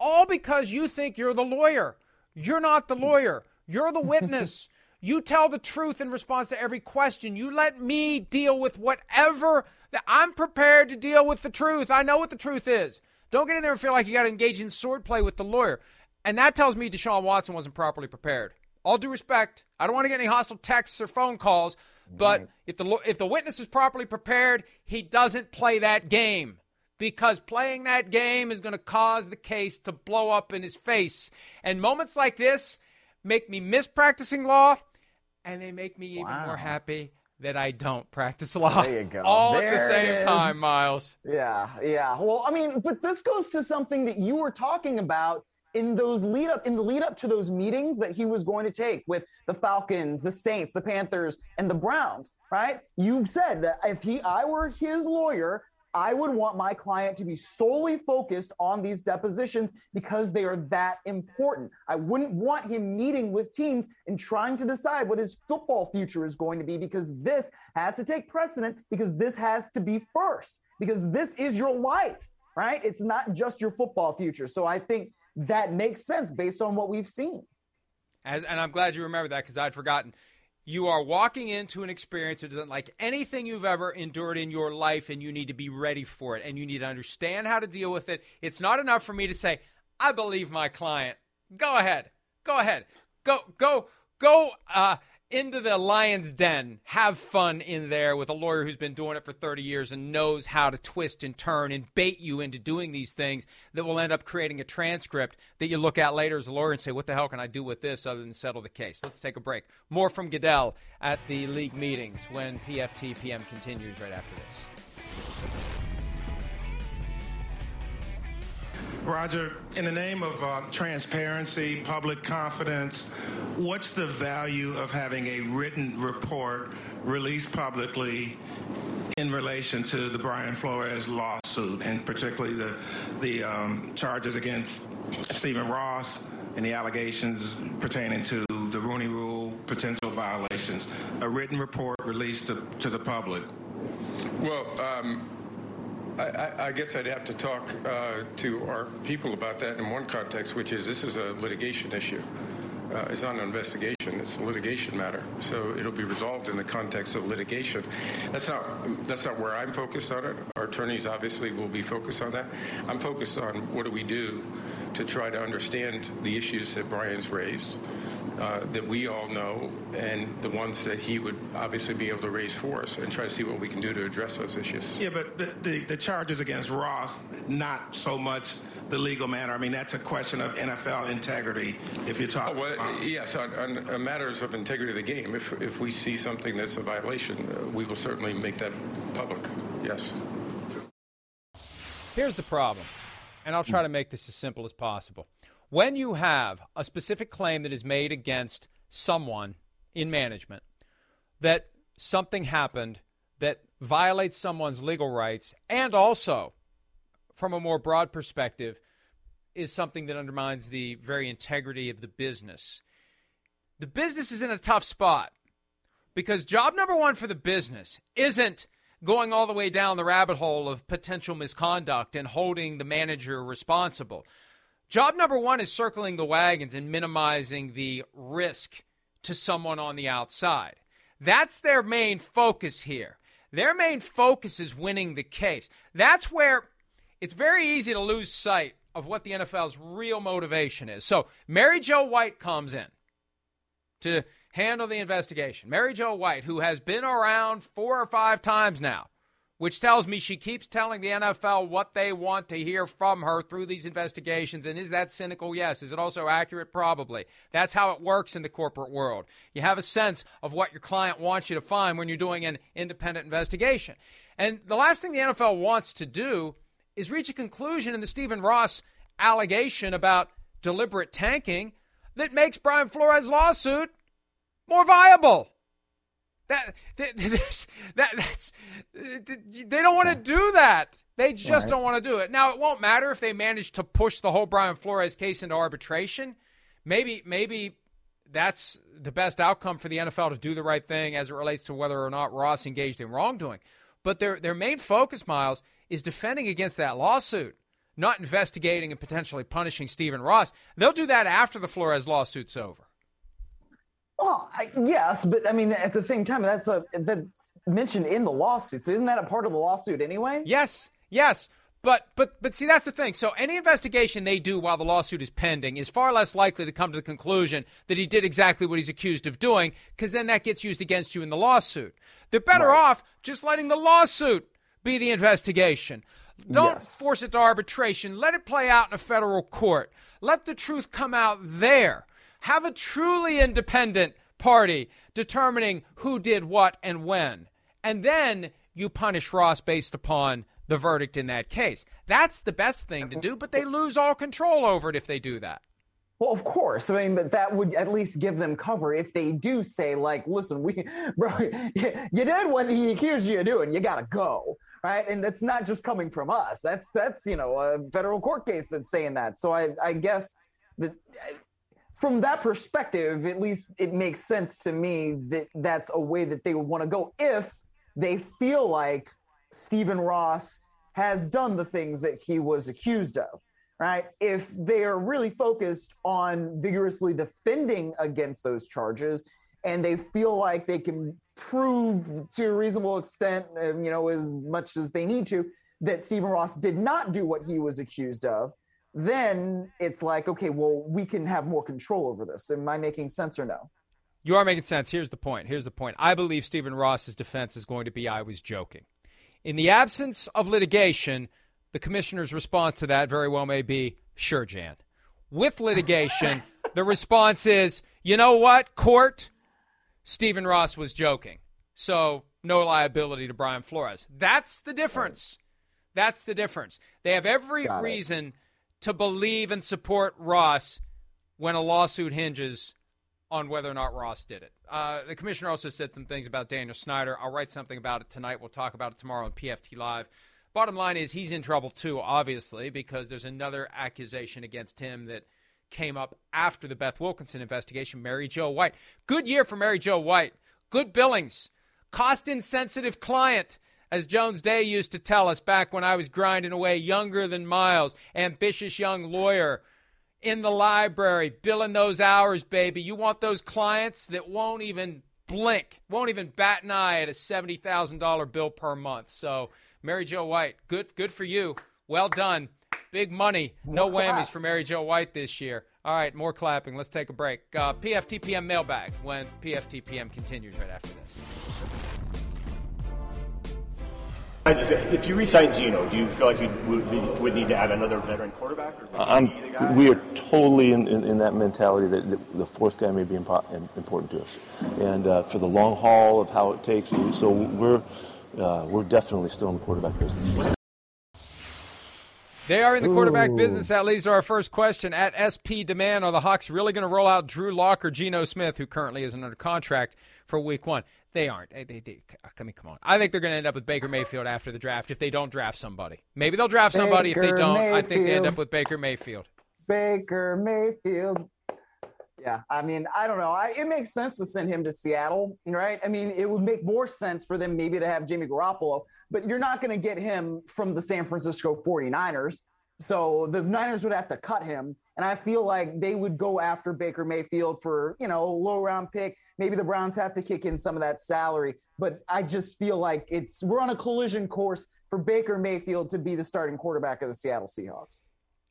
all because you think you're the lawyer. You're not the lawyer, you're the witness. You tell the truth in response to every question. You let me deal with whatever that I'm prepared to deal with the truth. I know what the truth is. Don't get in there and feel like you got to engage in swordplay with the lawyer. And that tells me Deshaun Watson wasn't properly prepared. All due respect, I don't want to get any hostile texts or phone calls, but right. if the if the witness is properly prepared, he doesn't play that game because playing that game is going to cause the case to blow up in his face. And moments like this make me miss practicing law and they make me wow. even more happy that I don't practice law. There you go. All there at the same time, Myles. Yeah, yeah. Well, I mean, but this goes to something that you were talking about in those lead up in the lead up to those meetings that he was going to take with the Falcons, the Saints, the Panthers, and the Browns, right? You said that if he I were his lawyer, I would want my client to be solely focused on these depositions because they are that important. I wouldn't want him meeting with teams and trying to decide what his football future is going to be because this has to take precedent because this has to be first because this is your life, right? It's not just your football future. So I think that makes sense based on what we've seen. As, and I'm glad you remember that because I'd forgotten you are walking into an experience that isn't like anything you've ever endured in your life, and you need to be ready for it, and you need to understand how to deal with it. It's not enough for me to say, I believe my client. Go ahead. Go ahead. go go go uh, into the lion's den. Have fun in there with a lawyer who's been doing it for 30 years and knows how to twist and turn and bait you into doing these things that will end up creating a transcript that you look at later as a lawyer and say, what the hell can I do with this other than settle the case? Let's take a break. More from Goodell at the league meetings when PFT PM continues right after this. Roger, in the name of uh, transparency, public confidence, what's the value of having a written report released publicly in relation to the Brian Flores lawsuit, and particularly the the um, charges against Stephen Ross and the allegations pertaining to the Rooney Rule potential violations? A written report released to, to the public. Well. Um I, I, guess I'd have to talk uh, to our people about that in one context, which is this is a litigation issue. Uh, it's not an investigation; it's a litigation matter. So it'll be resolved in the context of litigation. That's not that's not where I'm focused on it. Our attorneys obviously will be focused on that. I'm focused on what do we do to try to understand the issues that Brian's raised uh, that we all know and the ones that he would obviously be able to raise for us and try to see what we can do to address those issues. Yeah, but the, the, the charges against Ross, not so much the legal matter. I mean, that's a question of NFL integrity if you're talking oh, well, about. Yes, on, on, matters of integrity of the game, if, if we see something that's a violation, uh, we will certainly make that public. Yes. Here's the problem, and I'll try to make this as simple as possible when you have a specific claim that is made against someone in management that something happened that violates someone's legal rights and also from a more broad perspective is something that undermines the very integrity of the business the business is in a tough spot because job number 1 for the business isn't going all the way down the rabbit hole of potential misconduct and holding the manager responsible Job number one is circling the wagons and minimizing the risk to someone on the outside. That's their main focus here. Their main focus is winning the case. That's where it's very easy to lose sight of what the NFL's real motivation is. So, Mary Jo White comes in to handle the investigation. Mary Jo White, who has been around four or five times now, which tells me she keeps telling the NFL what they want to hear from her through these investigations. And is that cynical? Yes. Is it also accurate? Probably. That's how it works in the corporate world. You have a sense of what your client wants you to find when you're doing an independent investigation. And the last thing the NFL wants to do is reach a conclusion in the Stephen Ross allegation about deliberate tanking that makes Brian Flores' lawsuit more viable. That, that, that that's they don't want to do that. They just right. don't want to do it. Now it won't matter if they manage to push the whole Brian Flores case into arbitration. Maybe maybe that's the best outcome for the NFL to do the right thing as it relates to whether or not Ross engaged in wrongdoing. But their their main focus, Myles, is defending against that lawsuit, not investigating and potentially punishing Stephen Ross. They'll do that after the Flores lawsuit's over. Well, I, yes, but I mean, at the same time, that's a that's mentioned in the lawsuit. So isn't that a part of the lawsuit anyway? Yes, yes. But but but see, that's the thing. So any investigation they do while the lawsuit is pending is far less likely to come to the conclusion that he did exactly what he's accused of doing, because then that gets used against you in the lawsuit. They're better right. off just letting the lawsuit be the investigation. Don't yes. force it to arbitration. Let it play out in a federal court. Let the truth come out there. Have a truly independent party determining who did what and when. And then you punish Ross based upon the verdict in that case. That's the best thing to do, but they lose all control over it if they do that. Well, of course. I mean, but that would at least give them cover if they do say, like, listen, we, bro, you did what he accused you of doing. You got to go. Right. And that's not just coming from us. That's, that's, you know, a federal court case that's saying that. So I, I guess that from that perspective, at least it makes sense to me that that's a way that they would want to go if they feel like Stephen Ross has done the things that he was accused of, right? If they are really focused on vigorously defending against those charges and they feel like they can prove to a reasonable extent, um, you know, as much as they need to, that Stephen Ross did not do what he was accused of, then it's like, okay, well, we can have more control over this. Am I making sense or no? You are making sense. Here's the point. Here's the point. I believe Stephen Ross's defense is going to be I was joking. In the absence of litigation, the commissioner's response to that very well may be sure, Jan. With litigation, the response is, you know what, court? Stephen Ross was joking. So no liability to Brian Flores. That's the difference. That's the difference. They have every Got reason it. to believe and support Ross when a lawsuit hinges on whether or not Ross did it. Uh, the commissioner also said some things about Daniel Snyder. I'll write something about it tonight. We'll talk about it tomorrow on PFT Live. Bottom line is he's in trouble too, obviously, because there's another accusation against him that came up after the Beth Wilkinson investigation. Mary Jo White. Good year for Mary Jo White. Good billings. Cost insensitive client, as Jones Day used to tell us back when I was grinding away, younger than Myles, ambitious young lawyer in the library, billing those hours, baby. You want those clients that won't even blink, won't even bat an eye at a seventy thousand dollar bill per month. So, Mary Jo White, good, good for you. Well done. Big money. No more whammies claps. for Mary Jo White this year. All right, more clapping. Let's take a break. Uh, PFTPM mailbag when PFTPM continues right after this. I just, if you resign Geno, do you feel like you would, would need to add another veteran quarterback? Or we are totally in, in, in that mentality that the, the, fourth guy may be impo- important to us, and uh, for the long haul of how it takes. So we're uh, we're definitely still in the quarterback business. They are in the quarterback Ooh. business. That leads to our first question. At SP Demand, are the Hawks really going to roll out Drew Lock or Geno Smith, who currently isn't under contract for Week One? They aren't. They, they, they, I mean, come on. I think they're going to end up with Baker Mayfield after the draft if they don't draft somebody. Maybe they'll draft somebody. Baker if they don't, Mayfield. I think they end up with Baker Mayfield. Baker Mayfield. Yeah, I mean, I don't know. I, it makes sense to send him to Seattle, right? I mean, it would make more sense for them maybe to have Jimmy Garoppolo, but you're not going to get him from the San Francisco 49ers. So the Niners would have to cut him. And I feel like they would go after Baker Mayfield for, you know, low round pick. Maybe the Browns have to kick in some of that salary. But I just feel like it's we're on a collision course for Baker Mayfield to be the starting quarterback of the Seattle Seahawks.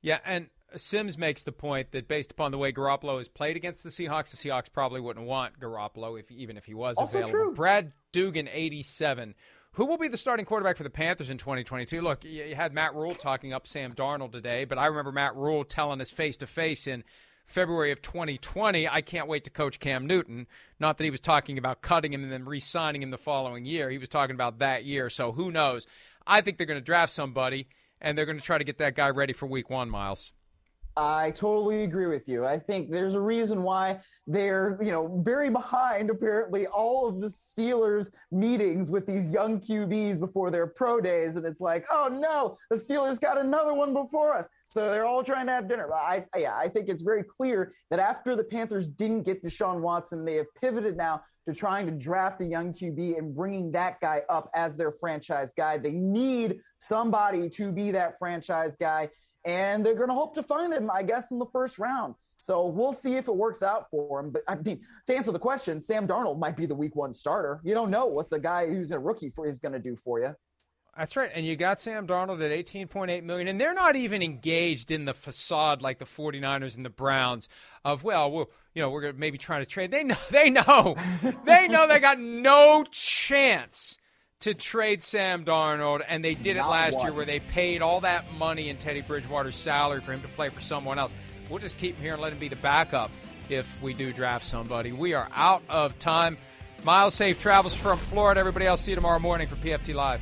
Yeah, and Simms makes the point that based upon the way Garoppolo has played against the Seahawks, the Seahawks probably wouldn't want Garoppolo if even if he was also available. True. Brad Dugan, 87. Who will be the starting quarterback for the Panthers in 2022? Look, you had Matt Rhule talking up Sam Darnold today, but I remember Matt Rhule telling us face to face in February of 2020, I can't wait to coach Cam Newton. Not that he was talking about cutting him and then re signing him the following year. He was talking about that year. So who knows? I think they're going to draft somebody and they're going to try to get that guy ready for week one, Myles. I totally agree with you. I think there's a reason why they're, you know, very behind apparently all of the Steelers meetings with these young QBs before their pro days. And it's like, oh no, the Steelers got another one before us. So they're all trying to have dinner. I, yeah, I think it's very clear that after the Panthers didn't get Deshaun Watson, they have pivoted now to trying to draft a young QB and bringing that guy up as their franchise guy. They need somebody to be that franchise guy and they're going to hope to find him, I guess, in the first round. So we'll see if it works out for him. But I mean, to answer the question, Sam Darnold might be the week one starter. You don't know what the guy who's a rookie for is going to do for you. That's right. And you got Sam Darnold at 18.8 million and they're not even engaged in the facade like the 49ers and the Browns of well, we'll you know, we're going to maybe trying to trade. They know they know. they know they got no chance to trade Sam Darnold, and they did Not it last one. year where they paid all that money in Teddy Bridgewater's salary for him to play for someone else. We'll just keep him here and let him be the backup if we do draft somebody. We are out of time. Myles safe travels from Florida. Everybody else, see you tomorrow morning for PFT Live.